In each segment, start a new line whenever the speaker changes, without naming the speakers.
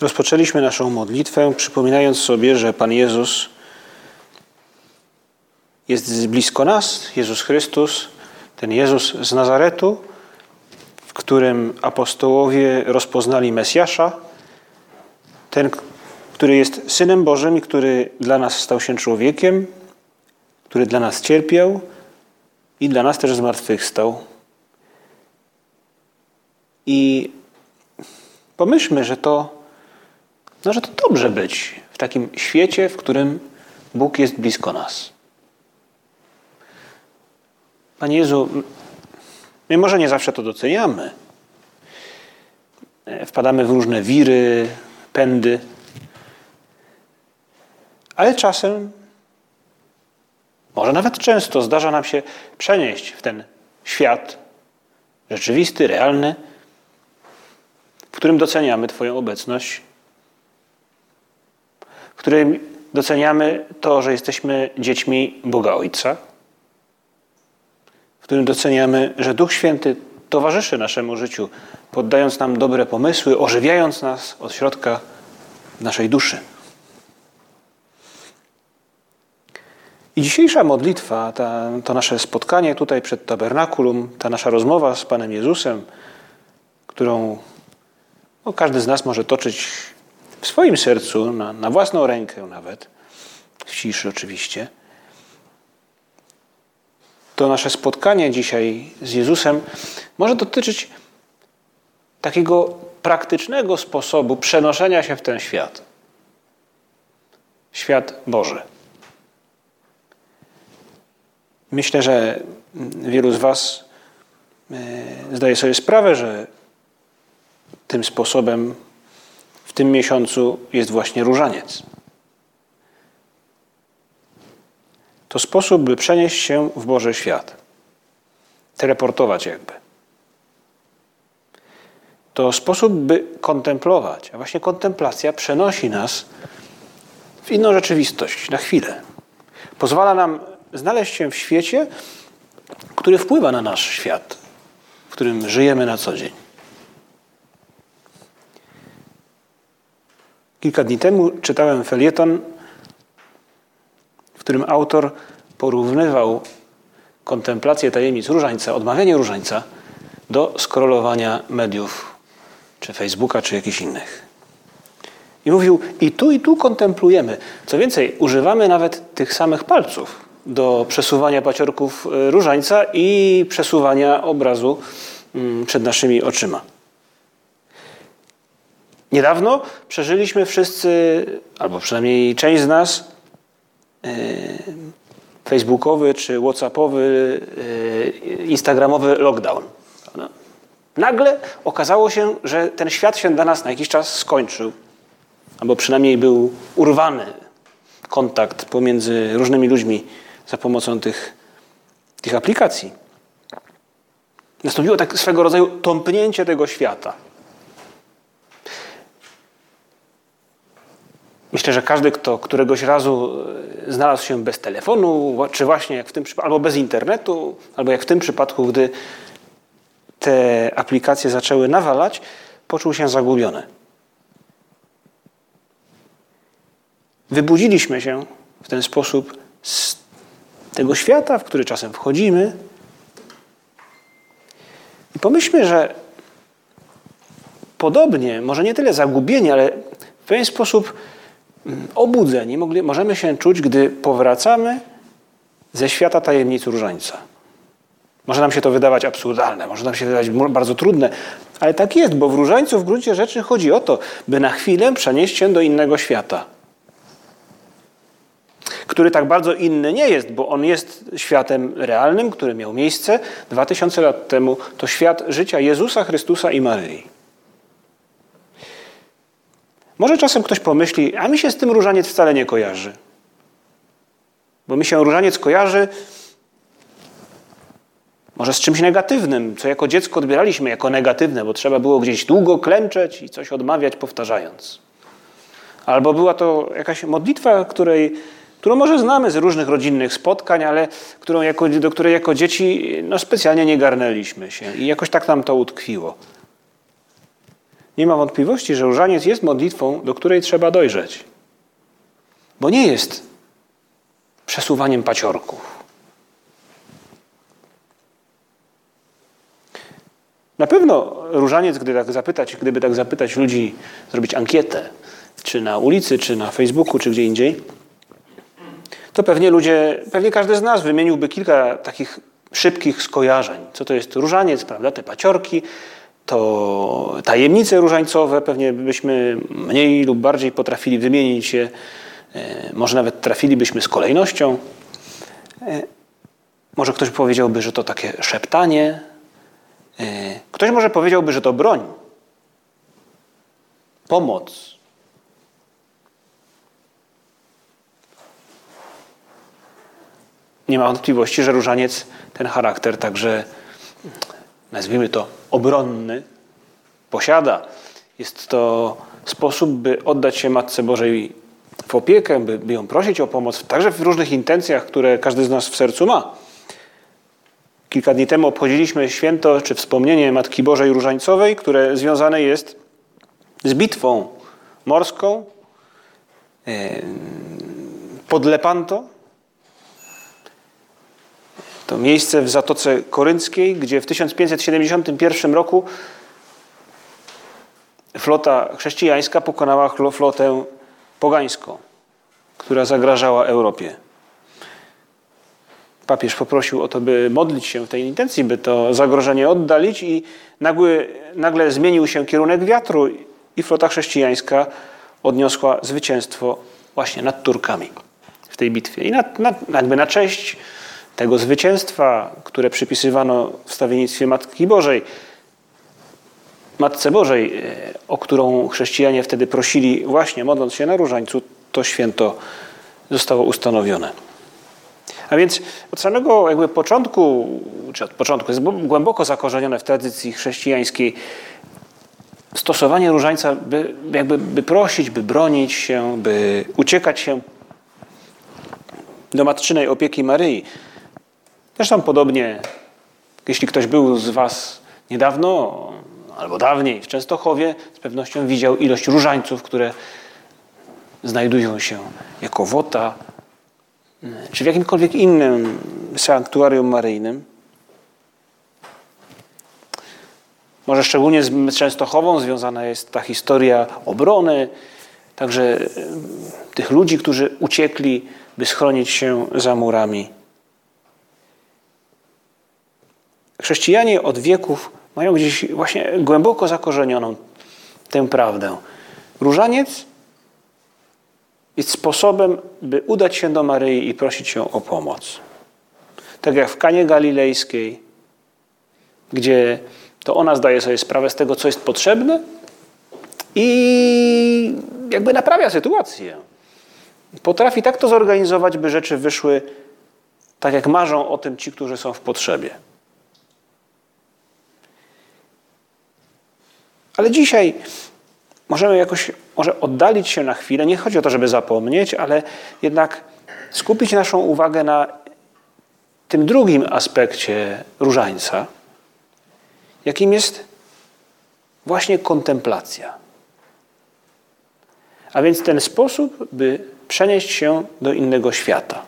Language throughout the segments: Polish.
Rozpoczęliśmy naszą modlitwę, przypominając sobie, że Pan Jezus jest blisko nas, Jezus Chrystus, ten Jezus z Nazaretu, w którym apostołowie rozpoznali Mesjasza, ten, który jest Synem Bożym który dla nas stał się człowiekiem, który dla nas cierpiał i dla nas też zmartwychwstał. I pomyślmy, że to no, że to dobrze być w takim świecie, w którym Bóg jest blisko nas. Panie Jezu, my może nie zawsze to doceniamy. Wpadamy w różne wiry, pędy, ale czasem, może nawet często, zdarza nam się przenieść w ten świat rzeczywisty, realny, w którym doceniamy Twoją obecność w którym doceniamy to, że jesteśmy dziećmi Boga Ojca, w którym doceniamy, że Duch Święty towarzyszy naszemu życiu, poddając nam dobre pomysły, ożywiając nas od środka naszej duszy. I dzisiejsza modlitwa, ta, to nasze spotkanie tutaj przed tabernakulum, ta nasza rozmowa z Panem Jezusem, którą no, każdy z nas może toczyć w swoim sercu, na, na własną rękę nawet, w ciszy oczywiście, to nasze spotkanie dzisiaj z Jezusem może dotyczyć takiego praktycznego sposobu przenoszenia się w ten świat. Świat Boży. Myślę, że wielu z Was e, zdaje sobie sprawę, że tym sposobem tym miesiącu jest właśnie różaniec. To sposób, by przenieść się w Boży świat. Teleportować jakby. To sposób, by kontemplować, a właśnie kontemplacja przenosi nas w inną rzeczywistość, na chwilę. Pozwala nam znaleźć się w świecie, który wpływa na nasz świat, w którym żyjemy na co dzień. Kilka dni temu czytałem felieton, w którym autor porównywał kontemplację tajemnic różańca, odmawianie różańca do skrolowania mediów, czy Facebooka, czy jakichś innych. I mówił, i tu, i tu kontemplujemy. Co więcej, używamy nawet tych samych palców do przesuwania paciorków e, różańca i przesuwania obrazu mm, przed naszymi oczyma. Niedawno przeżyliśmy wszyscy, albo przynajmniej część z nas, e, facebookowy czy whatsappowy, e, instagramowy lockdown. Nagle okazało się, że ten świat się dla nas na jakiś czas skończył, albo przynajmniej był urwany kontakt pomiędzy różnymi ludźmi za pomocą tych, tych aplikacji. Nastąpiło tak swego rodzaju tąpnięcie tego świata. Myślę, że każdy, kto któregoś razu e, znalazł się bez telefonu, czy właśnie jak w tym albo bez internetu, albo jak w tym przypadku, gdy te aplikacje zaczęły nawalać, poczuł się zagubiony. Wybudziliśmy się w ten sposób z tego świata, w który czasem wchodzimy. I pomyślmy, że podobnie, może nie tyle zagubieni, ale w pewien sposób obudzeni mogli, możemy się czuć, gdy powracamy ze świata tajemnic różańca. Może nam się to wydawać absurdalne, może nam się wydawać bardzo trudne, ale tak jest, bo w różańcu w gruncie rzeczy chodzi o to, by na chwilę przenieść się do innego świata. Który tak bardzo inny nie jest, bo on jest światem realnym, który miał miejsce 2000 lat temu. To świat życia Jezusa Chrystusa i Maryi. Może czasem ktoś pomyśli, a mi się z tym różaniec wcale nie kojarzy. Bo mi się różaniec kojarzy może z czymś negatywnym, co jako dziecko odbieraliśmy jako negatywne, bo trzeba było gdzieś długo klęczeć i coś odmawiać, powtarzając. Albo była to jakaś modlitwa, której, którą może znamy z różnych rodzinnych spotkań, ale którą jako, do której jako dzieci no, specjalnie nie garnęliśmy się i jakoś tak nam to utkwiło. Nie ma wątpliwości, że różaniec jest modlitwą, do której trzeba dojrzeć. Bo nie jest przesuwaniem paciorków. Na pewno różaniec, gdy tak zapytać, gdyby tak zapytać ludzi, zrobić ankietę, czy na ulicy, czy na Facebooku, czy gdzie indziej, to pewnie ludzie, pewnie każdy z nas wymieniłby kilka takich szybkich skojarzeń. Co to jest różaniec, prawda? Te paciorki, to tajemnice różańcowe, pewnie byśmy mniej lub bardziej potrafili wymienić je, e, może nawet trafilibyśmy z kolejnością. E, może ktoś powiedziałby, że to takie szeptanie. E, ktoś może powiedziałby, że to broń, pomoc. Nie ma wątpliwości, że różaniec ten charakter także nazwijmy to obronny, posiada. Jest to sposób, by oddać się Matce Bożej w opiekę, by, by ją prosić o pomoc, także w różnych intencjach, które każdy z nas w sercu ma. Kilka dni temu obchodziliśmy święto czy wspomnienie Matki Bożej Różańcowej, które związane jest z bitwą morską pod Lepanto, to miejsce w Zatoce Korynckiej, gdzie w 1571 roku flota chrześcijańska pokonała flotę pogańską, która zagrażała Europie. Papież poprosił o to, by modlić się w tej intencji, by to zagrożenie oddalić i nagły, nagle zmienił się kierunek wiatru i flota chrześcijańska odniosła zwycięstwo właśnie nad Turkami w tej bitwie. I na, na, jakby na cześć tego zwycięstwa, które przypisywano w stawiennictwie Matki Bożej, Matce Bożej, e, o którą chrześcijanie wtedy prosili, właśnie modląc się na różańcu, to święto zostało ustanowione. A więc od samego jakby początku, czy od początku, jest głęboko zakorzenione w tradycji chrześcijańskiej stosowanie różańca, by, jakby, by prosić, by bronić się, by uciekać się do matczynej opieki Maryi. Zresztą podobnie, jeśli ktoś był z Was niedawno albo dawniej w Częstochowie, z pewnością widział ilość różańców, które znajdują się jako wota, czy w jakimkolwiek innym sanktuarium maryjnym. Może szczególnie z Częstochową związana jest ta historia obrony, także tych ludzi, którzy uciekli, by schronić się za murami Chrześcijanie od wieków mają gdzieś właśnie głęboko zakorzenioną tę prawdę. Różaniec jest sposobem, by udać się do Maryi i prosić ją o pomoc. Tak jak w Kanie Galilejskiej, gdzie to ona zdaje sobie sprawę z tego, co jest potrzebne i jakby naprawia sytuację. Potrafi tak to zorganizować, by rzeczy wyszły tak, jak marzą o tym ci, którzy są w potrzebie. Ale dzisiaj możemy jakoś może oddalić się na chwilę. Nie chodzi o to, żeby zapomnieć, ale jednak skupić naszą uwagę na tym drugim aspekcie różańca, jakim jest właśnie kontemplacja. A więc ten sposób, by przenieść się do innego świata.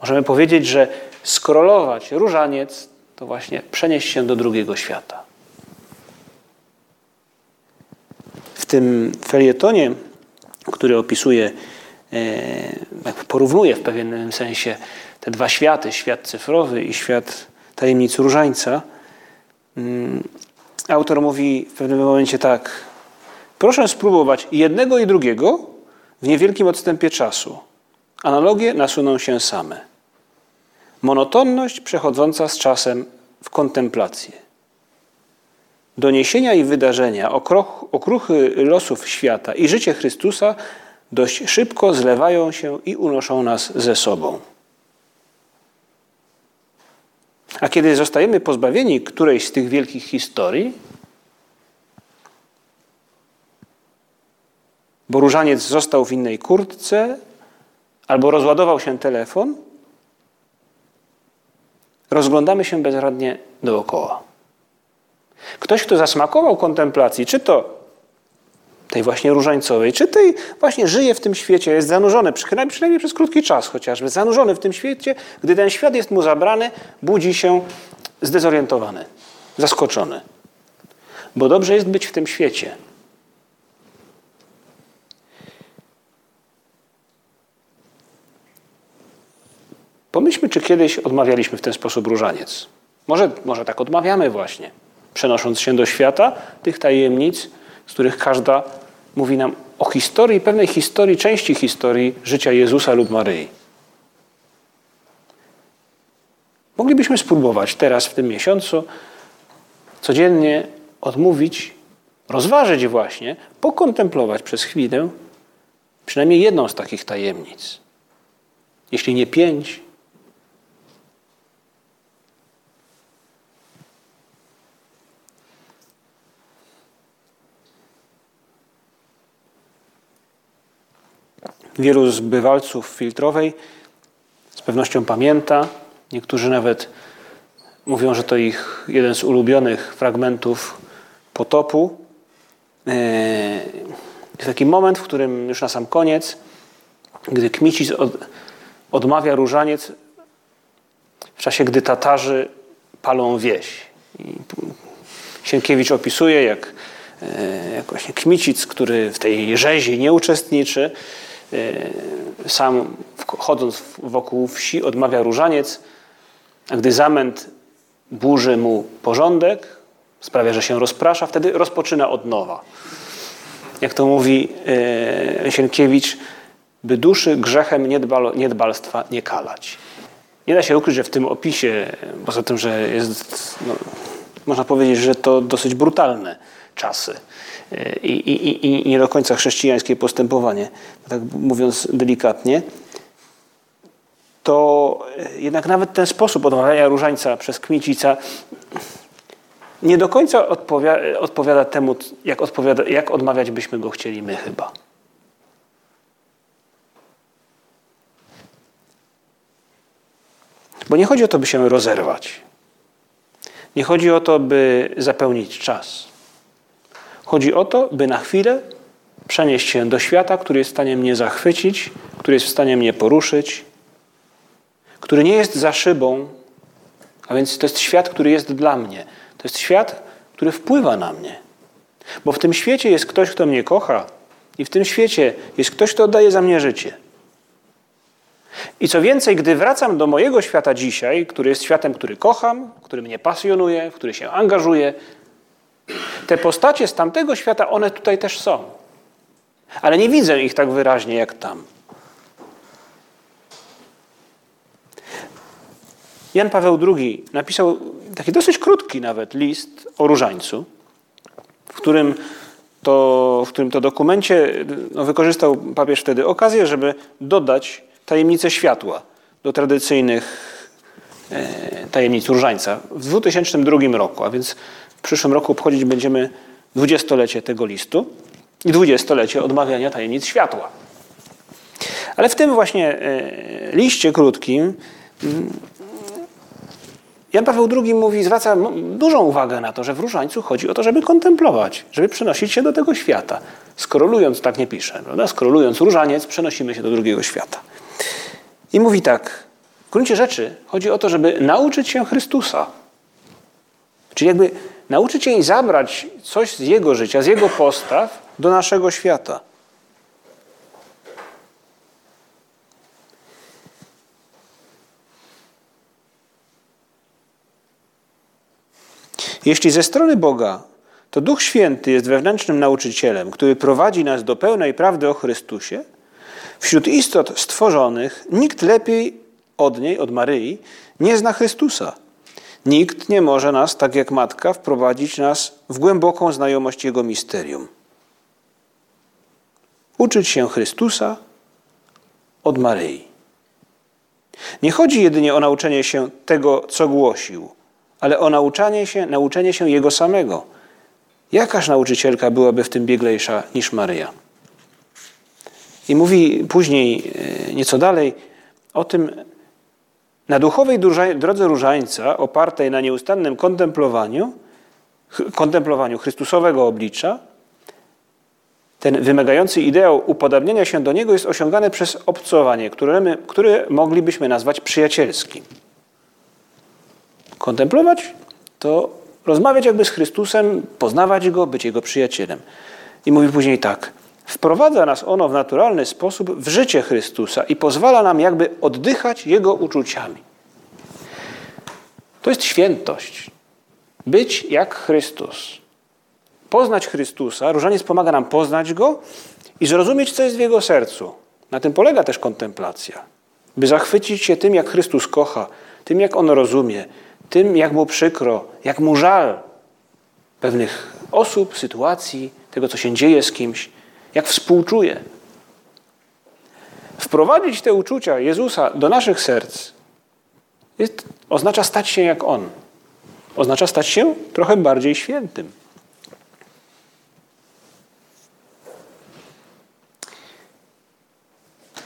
Możemy powiedzieć, że skrolować różaniec to właśnie przenieść się do drugiego świata. Tym felietonie, który opisuje, e, porównuje w pewnym sensie te dwa światy, świat cyfrowy i świat tajemnic różańca, mm, autor mówi w pewnym momencie tak: Proszę spróbować jednego i drugiego w niewielkim odstępie czasu. Analogie nasuną się same. Monotonność przechodząca z czasem w kontemplację. Doniesienia i wydarzenia, okruchy losów świata i życie Chrystusa dość szybko zlewają się i unoszą nas ze sobą. A kiedy zostajemy pozbawieni którejś z tych wielkich historii, bo różaniec został w innej kurtce, albo rozładował się telefon, rozglądamy się bezradnie dookoła. Ktoś, kto zasmakował kontemplacji, czy to tej właśnie różańcowej, czy tej właśnie żyje w tym świecie, jest zanurzony, przynajmniej, przynajmniej przez krótki czas chociażby, zanurzony w tym świecie, gdy ten świat jest mu zabrany, budzi się zdezorientowany, zaskoczony. Bo dobrze jest być w tym świecie. Pomyślmy, czy kiedyś odmawialiśmy w ten sposób różaniec. Może, może tak odmawiamy właśnie, przenosząc się do świata tych tajemnic, z których każda mówi nam o historii, pewnej historii, części historii życia Jezusa lub Maryi. Moglibyśmy spróbować teraz w tym miesiącu codziennie odmówić, rozważyć właśnie, pokontemplować przez chwilę przynajmniej jedną z takich tajemnic. Jeśli nie pięć, Wielu zbywalców filtrowej z pewnością pamięta. Niektórzy nawet mówią, że to ich jeden z ulubionych fragmentów potopu. E, jest taki moment, w którym już na sam koniec, gdy Kmicic od, odmawia różaniec w czasie, gdy Tatarzy palą wieś. I Sienkiewicz opisuje, jak, e, jak właśnie Kmicic, który w tej rzezi nie uczestniczy, sam chodząc wokół wsi odmawia różaniec, a gdy zamęt burzy mu porządek, sprawia, że się rozprasza, wtedy rozpoczyna od nowa. Jak to mówi e, Sienkiewicz, by duszy grzechem niedbal, niedbalstwa nie kalać. Nie da się ukryć, że w tym opisie, poza tym, że jest, no, można powiedzieć, że to dosyć brutalne czasy, i, i, i nie do końca chrześcijańskie postępowanie, tak mówiąc delikatnie, to jednak nawet ten sposób odmawiania różańca przez Kmicica nie do końca odpowiada, odpowiada temu, jak, odpowiada, jak odmawiać byśmy go chcieli my chyba. Bo nie chodzi o to, by się rozerwać. Nie chodzi o to, by zapełnić czas. Chodzi o to, by na chwilę przenieść się do świata, który jest w stanie mnie zachwycić, który jest w stanie mnie poruszyć, który nie jest za szybą, a więc to jest świat, który jest dla mnie. To jest świat, który wpływa na mnie. Bo w tym świecie jest ktoś, kto mnie kocha, i w tym świecie jest ktoś, kto oddaje za mnie życie. I co więcej, gdy wracam do mojego świata dzisiaj, który jest światem, który kocham, który mnie pasjonuje, w który się angażuję, te postacie z tamtego świata, one tutaj też są. Ale nie widzę ich tak wyraźnie jak tam. Jan Paweł II napisał taki dosyć krótki nawet list o różańcu, w którym to, w którym to dokumencie no, wykorzystał papież wtedy okazję, żeby dodać tajemnicę światła do tradycyjnych e, tajemnic różańca w 2002 roku, a więc w przyszłym roku obchodzić będziemy dwudziestolecie tego listu i dwudziestolecie odmawiania tajemnic światła. Ale w tym właśnie e, liście krótkim mm, Jan Paweł II mówi, zwraca dużą uwagę na to, że w różańcu chodzi o to, żeby kontemplować, żeby przenosić się do tego świata. Skorolując, tak nie pisze, prawda? Skorolując różaniec, przenosimy się do drugiego świata. I mówi tak, w gruncie rzeczy chodzi o to, żeby nauczyć się Chrystusa. Czyli jakby nauczyć i zabrać coś z Jego życia, z Jego postaw do naszego świata. Jeśli ze strony Boga to Duch Święty jest wewnętrznym nauczycielem, który prowadzi nas do pełnej prawdy o Chrystusie, wśród istot stworzonych nikt lepiej od niej, od Maryi, nie zna Chrystusa. Nikt nie może nas, tak jak matka, wprowadzić nas w głęboką znajomość Jego misterium. Uczyć się Chrystusa od Maryi. Nie chodzi jedynie o nauczenie się tego, co głosił, ale o nauczanie się, nauczenie się Jego samego. Jakaż nauczycielka byłaby w tym bieglejsza niż Maryja? I mówi później, e, nieco dalej, o tym, na duchowej drodze różańca, opartej na nieustannym kontemplowaniu, kontemplowaniu Chrystusowego oblicza, ten wymagający ideał upodabnienia się do Niego jest osiągany przez obcowanie, które, my, które moglibyśmy nazwać przyjacielskim. Kontemplować to rozmawiać jakby z Chrystusem, poznawać Go, być Jego przyjacielem. I mówi później tak. Wprowadza nas ono w naturalny sposób w życie Chrystusa i pozwala nam jakby oddychać Jego uczuciami. To jest świętość. Być jak Chrystus. Poznać Chrystusa, różaniec pomaga nam poznać Go i zrozumieć, co jest w Jego sercu. Na tym polega też kontemplacja. By zachwycić się tym, jak Chrystus kocha, tym, jak On rozumie, tym, jak Mu przykro, jak Mu żal pewnych osób, sytuacji, tego, co się dzieje z kimś, jak współczuje. Wprowadzić te uczucia Jezusa do naszych serc jest, oznacza stać się jak On. Oznacza stać się trochę bardziej świętym.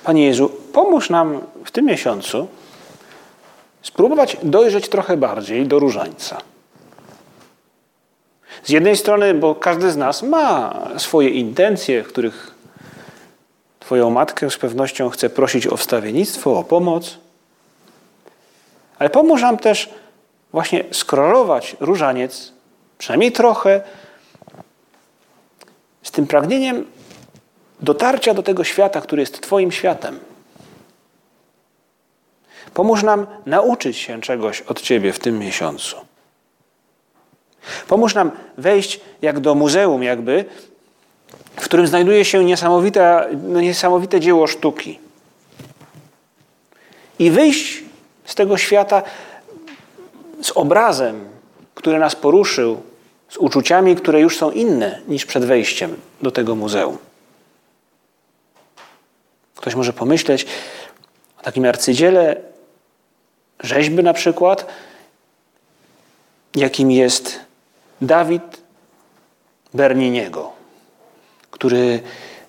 Panie Jezu, pomóż nam w tym miesiącu spróbować dojrzeć trochę bardziej do różańca. Z jednej strony, bo każdy z nas ma swoje intencje, których Twoją matkę z pewnością chce prosić o wstawiennictwo, o pomoc. Ale pomóż nam też właśnie skrolować różaniec, przynajmniej trochę, z tym pragnieniem dotarcia do tego świata, który jest Twoim światem. Pomóż nam nauczyć się czegoś od Ciebie w tym miesiącu. Pomóż nam wejść jak do muzeum, jakby, w którym znajduje się niesamowite, no niesamowite dzieło sztuki. I wyjść z tego świata z obrazem, który nas poruszył, z uczuciami, które już są inne niż przed wejściem do tego muzeum. Ktoś może pomyśleć o takim arcydziele rzeźby na przykład, jakim jest Dawid Berniniego, który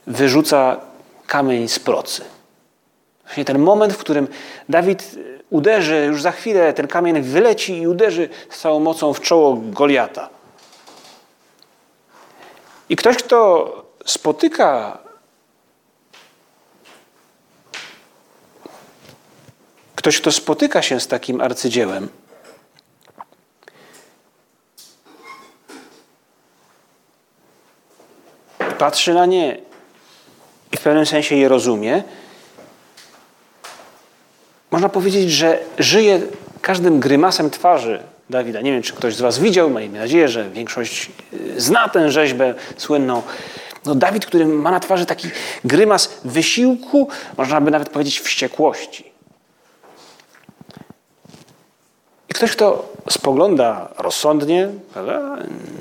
wyrzuca kamień z procy. Właśnie ten moment, w którym Dawid uderzy, już za chwilę ten kamień wyleci i uderzy z całą mocą w czoło Goliata. I ktoś, kto spotyka ktoś, kto spotyka się z takim arcydziełem, patrzy na nie i w pewnym sensie je rozumie, można powiedzieć, że żyje każdym grymasem twarzy Dawida. Nie wiem, czy ktoś z Was widział, mam nadzieję, że większość y, zna tę rzeźbę słynną. No Dawid, który ma na twarzy taki grymas wysiłku, można by nawet powiedzieć wściekłości. I ktoś, kto spogląda rozsądnie,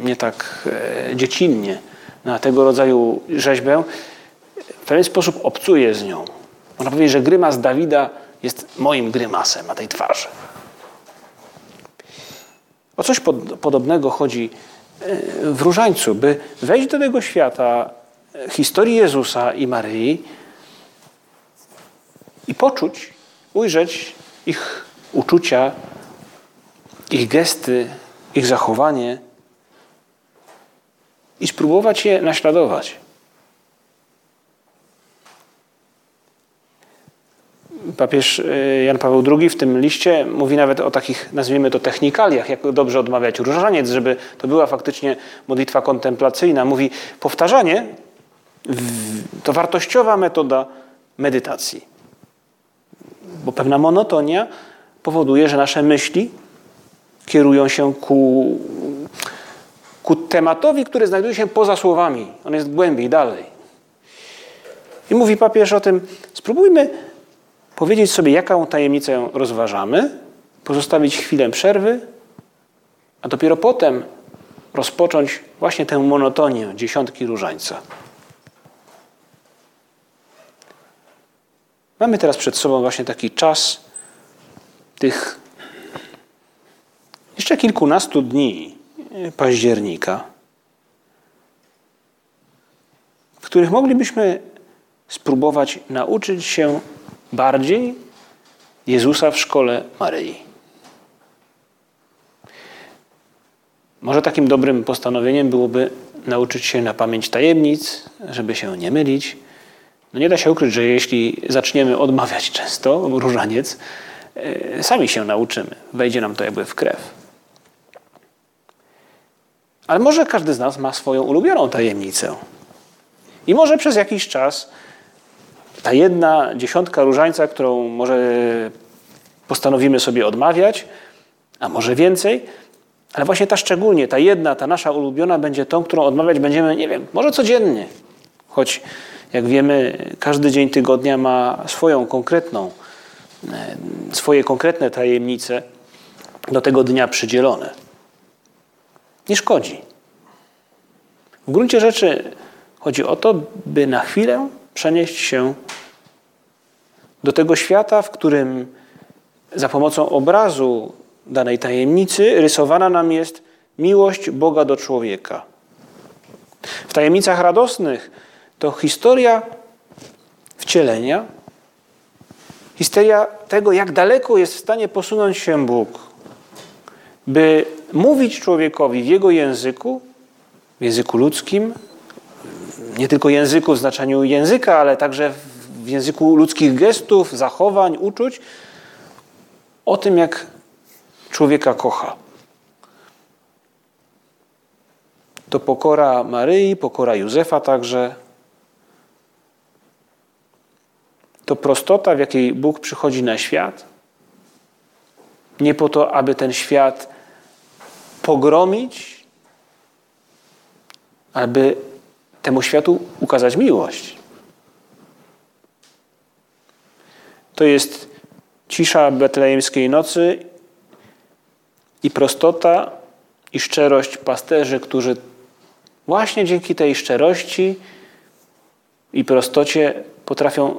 nie tak e, dziecinnie, na tego rodzaju rzeźbę, w pewien sposób obcuje z nią. Można powiedzieć, że grymas Dawida jest moim grymasem na tej twarzy. O coś pod, podobnego chodzi e, w różańcu, by wejść do tego świata e, historii Jezusa i Maryi i poczuć, ujrzeć ich uczucia, ich gesty, ich zachowanie i spróbować je naśladować. Papież e, Jan Paweł II w tym liście mówi nawet o takich, nazwijmy to, technikaliach, jak dobrze odmawiać różaniec, żeby to była faktycznie modlitwa kontemplacyjna. Mówi, powtarzanie to wartościowa metoda medytacji. Bo pewna monotonia powoduje, że nasze myśli kierują się ku ku tematowi, który znajduje się poza słowami. On jest głębiej, dalej. I mówi papież o tym, spróbujmy powiedzieć sobie, jaką tajemnicę rozważamy, pozostawić chwilę przerwy a dopiero potem rozpocząć właśnie tę monotonię dziesiątki różańca. Mamy teraz przed sobą właśnie taki czas tych jeszcze kilkunastu dni października, w których moglibyśmy spróbować nauczyć się bardziej Jezusa w szkole Maryi. Może takim dobrym postanowieniem byłoby nauczyć się na pamięć tajemnic, żeby się nie mylić. No nie da się ukryć, że jeśli zaczniemy odmawiać często różaniec, e, sami się nauczymy. Wejdzie nam to jakby w krew. Ale może każdy z nas ma swoją ulubioną tajemnicę. I może przez jakiś czas ta jedna dziesiątka różańca, którą może postanowimy sobie odmawiać, a może więcej, ale właśnie ta szczególnie, ta jedna, ta nasza ulubiona będzie tą, którą odmawiać będziemy, nie wiem, może codziennie. Choć, jak wiemy, każdy dzień tygodnia ma swoją konkretną, e, swoje konkretne tajemnice do tego dnia przydzielone. Nie szkodzi. W gruncie rzeczy chodzi o to, by na chwilę przenieść się do tego świata, w którym za pomocą obrazu danej tajemnicy rysowana nam jest miłość Boga do człowieka. W tajemnicach radosnych to historia wcielenia, historia tego, jak daleko jest w stanie posunąć się Bóg, by mówić człowiekowi w jego języku, w języku ludzkim, nie tylko języku w znaczeniu języka, ale także w języku ludzkich gestów, zachowań, uczuć, o tym, jak człowieka kocha. To pokora Maryi, pokora Józefa także. To prostota, w jakiej Bóg przychodzi na świat. Nie po to, aby ten świat pogromić, aby temu światu ukazać miłość. To jest cisza betlejemskiej nocy i prostota i szczerość pasterzy, którzy właśnie dzięki tej szczerości i prostocie potrafią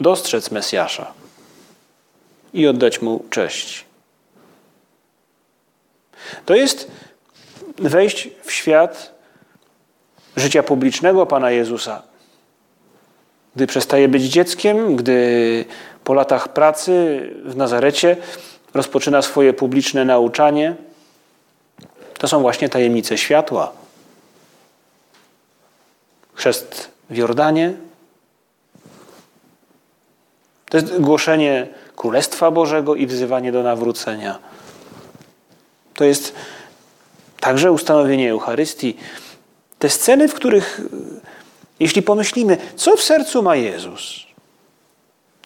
dostrzec Mesjasza i oddać mu cześć. To jest wejść w świat życia publicznego Pana Jezusa. Gdy przestaje być dzieckiem, gdy po latach pracy w Nazarecie rozpoczyna swoje publiczne nauczanie. To są właśnie tajemnice światła. Chrzest w Jordanie. To jest głoszenie Królestwa Bożego i wzywanie do nawrócenia. To jest także ustanowienie Eucharystii. Te sceny, w których, jeśli pomyślimy, co w sercu ma Jezus,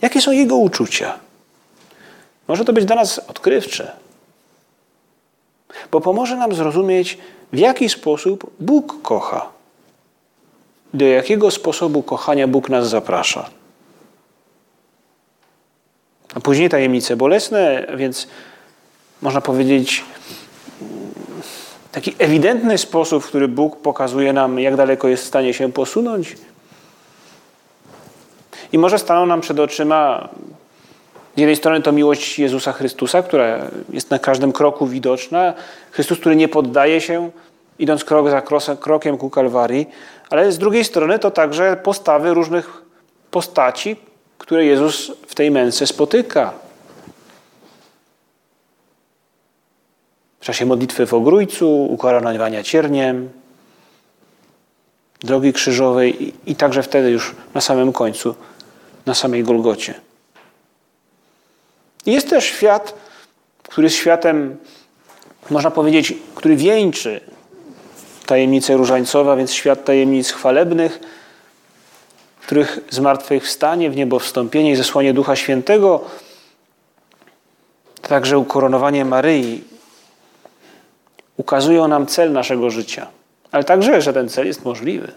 jakie są Jego uczucia, może to być dla nas odkrywcze, bo pomoże nam zrozumieć, w jaki sposób Bóg kocha, do jakiego sposobu kochania Bóg nas zaprasza. A później tajemnice bolesne, więc można powiedzieć, taki ewidentny sposób, w który Bóg pokazuje nam, jak daleko jest w stanie się posunąć. I może staną nam przed oczyma z jednej strony to miłość Jezusa Chrystusa, która jest na każdym kroku widoczna. Chrystus, który nie poddaje się, idąc krok za krokiem ku Kalwarii, ale z drugiej strony to także postawy różnych postaci, które Jezus w tej męce spotyka. W czasie modlitwy w Ogrójcu, ukoronowania cierniem, drogi krzyżowej i, i także wtedy już na samym końcu, na samej Golgocie. Jest też świat, który jest światem, można powiedzieć, który wieńczy tajemnicę różańcowa, więc świat tajemnic chwalebnych, których zmartwychwstanie w niebo wstąpienie i zesłanie Ducha Świętego, także ukoronowanie Maryi ukazują nam cel naszego życia, ale także, że ten cel jest możliwy.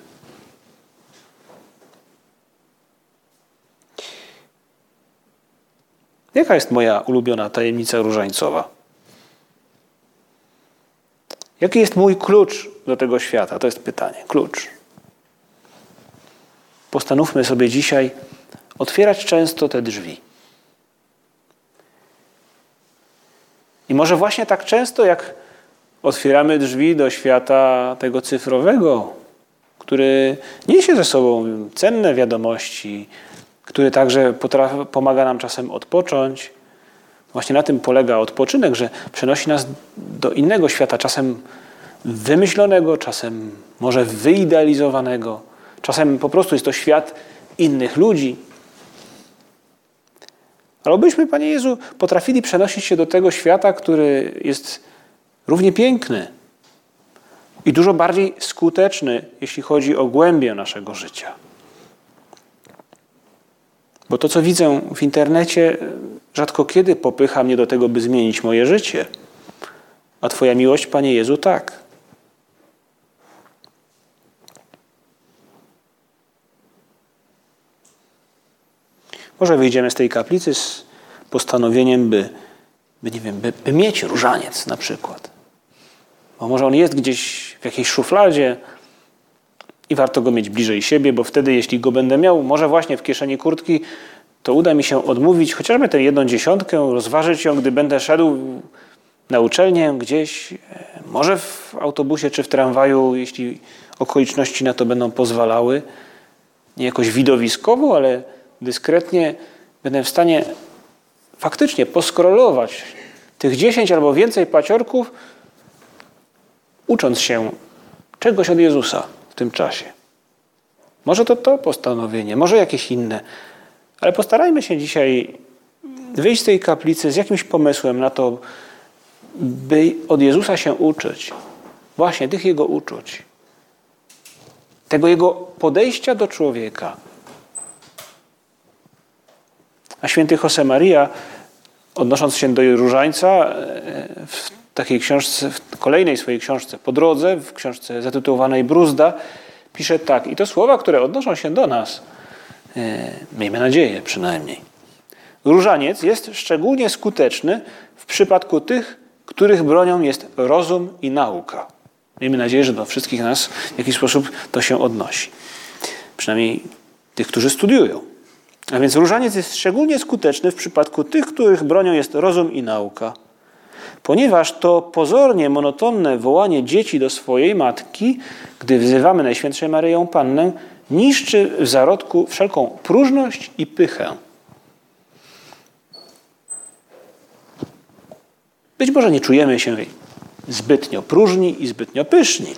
Jaka jest moja ulubiona tajemnica różańcowa? Jaki jest mój klucz do tego świata? To jest pytanie. Klucz. Postanówmy sobie dzisiaj otwierać często te drzwi. I może właśnie tak często, jak otwieramy drzwi do świata tego cyfrowego, który niesie ze sobą cenne wiadomości, który także potrafi, pomaga nam czasem odpocząć. Właśnie na tym polega odpoczynek, że przenosi nas do innego świata, czasem wymyślonego, czasem może wyidealizowanego, czasem po prostu jest to świat innych ludzi. Ale obyśmy, Panie Jezu, potrafili przenosić się do tego świata, który jest równie piękny i dużo bardziej skuteczny, jeśli chodzi o głębię naszego życia. Bo to, co widzę w internecie, rzadko kiedy popycha mnie do tego, by zmienić moje życie. A Twoja miłość, Panie Jezu, tak. Może wyjdziemy z tej kaplicy z postanowieniem, by, by nie wiem, by, by mieć różaniec na przykład. Bo może on jest gdzieś w jakiejś szufladzie i warto go mieć bliżej siebie, bo wtedy, jeśli go będę miał, może właśnie w kieszeni kurtki, to uda mi się odmówić chociażby tę jedną dziesiątkę, rozważyć ją, gdy będę szedł na uczelnię gdzieś, e, może w autobusie czy w tramwaju, jeśli okoliczności na to będą pozwalały. Nie jakoś widowiskowo, ale dyskretnie będę w stanie faktycznie poskrolować tych 10 albo więcej paciorków, ucząc się czegoś od Jezusa w tym czasie. Może to to postanowienie, może jakieś inne, ale postarajmy się dzisiaj wyjść z tej kaplicy z jakimś pomysłem na to, by od Jezusa się uczyć. Właśnie tych Jego uczuć. Tego Jego podejścia do człowieka. A święty Josemaria, odnosząc się do różańca, e, w takiej książce, w kolejnej swojej książce po drodze, w książce zatytułowanej Bruzda, pisze tak. I to słowa, które odnoszą się do nas. E, miejmy nadzieję przynajmniej. Różaniec jest szczególnie skuteczny w przypadku tych, których bronią jest rozum i nauka. Miejmy nadzieję, że do wszystkich nas w jakiś sposób to się odnosi. Przynajmniej tych, którzy studiują. A więc różaniec jest szczególnie skuteczny w przypadku tych, których bronią jest rozum i nauka. Ponieważ to pozornie monotonne wołanie dzieci do swojej matki, gdy wzywamy Najświętszej Maryję Pannę, niszczy w zarodku wszelką próżność i pychę. Być może nie czujemy się zbytnio próżni i zbytnio pyszni.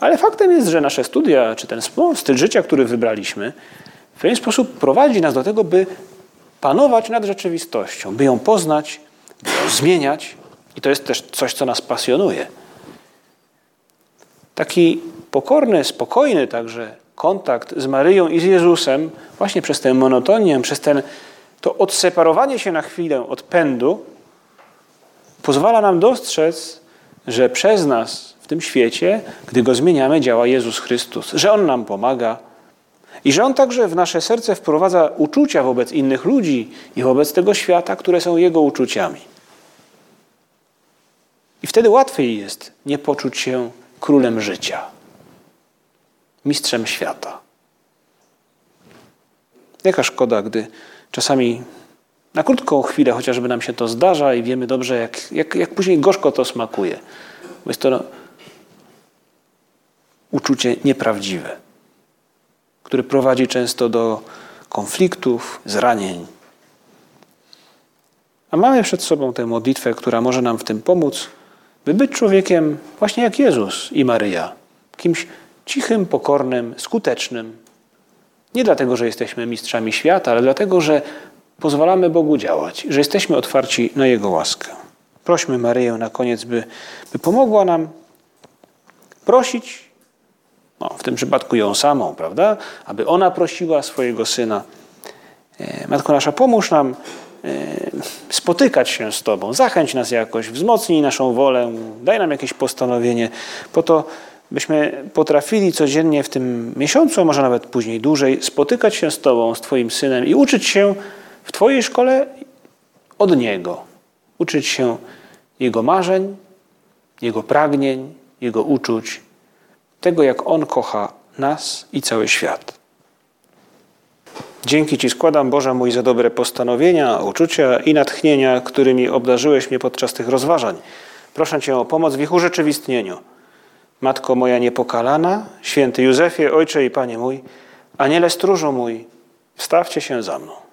Ale faktem jest, że nasze studia, czy ten styl życia, który wybraliśmy, w pewien sposób prowadzi nas do tego, by panować nad rzeczywistością, by ją poznać, by ją zmieniać. I to jest też coś, co nas pasjonuje. Taki pokorny, spokojny także kontakt z Maryją i z Jezusem, właśnie przez tę monotonię, przez ten, to odseparowanie się na chwilę od pędu, pozwala nam dostrzec, że przez nas w tym świecie, gdy go zmieniamy, działa Jezus Chrystus, że On nam pomaga i że On także w nasze serce wprowadza uczucia wobec innych ludzi i wobec tego świata, które są Jego uczuciami. I wtedy łatwiej jest nie poczuć się królem życia, mistrzem świata. Jaka szkoda, gdy czasami na krótką chwilę chociażby nam się to zdarza i wiemy dobrze, jak, jak, jak później gorzko to smakuje. Bo jest to no, uczucie nieprawdziwe, które prowadzi często do konfliktów, zranień. A mamy przed sobą tę modlitwę, która może nam w tym pomóc, by być człowiekiem właśnie jak Jezus i Maryja, kimś cichym, pokornym, skutecznym. Nie dlatego, że jesteśmy mistrzami świata, ale dlatego, że pozwalamy Bogu działać, że jesteśmy otwarci na Jego łaskę. Prośmy Maryję na koniec, by, by pomogła nam prosić, no, w tym przypadku ją samą, prawda, aby ona prosiła swojego syna. E, Matko nasza, pomóż nam e, spotykać się z Tobą, zachęć nas jakoś, wzmocnij naszą wolę, daj nam jakieś postanowienie, po to, byśmy potrafili codziennie w tym miesiącu, a może nawet później dłużej, spotykać się z Tobą, z Twoim synem i uczyć się w Twojej szkole od Niego. Uczyć się Jego marzeń, Jego pragnień, Jego uczuć, tego jak On kocha nas i cały świat. Dzięki Ci składam, Boże mój, za dobre postanowienia, uczucia i natchnienia, którymi obdarzyłeś mnie podczas tych rozważań. Proszę Cię o pomoc w ich urzeczywistnieniu. Matko moja niepokalana, święty Józefie, Ojcze i Panie mój, Aniele stróżu mój, wstawcie się za mną.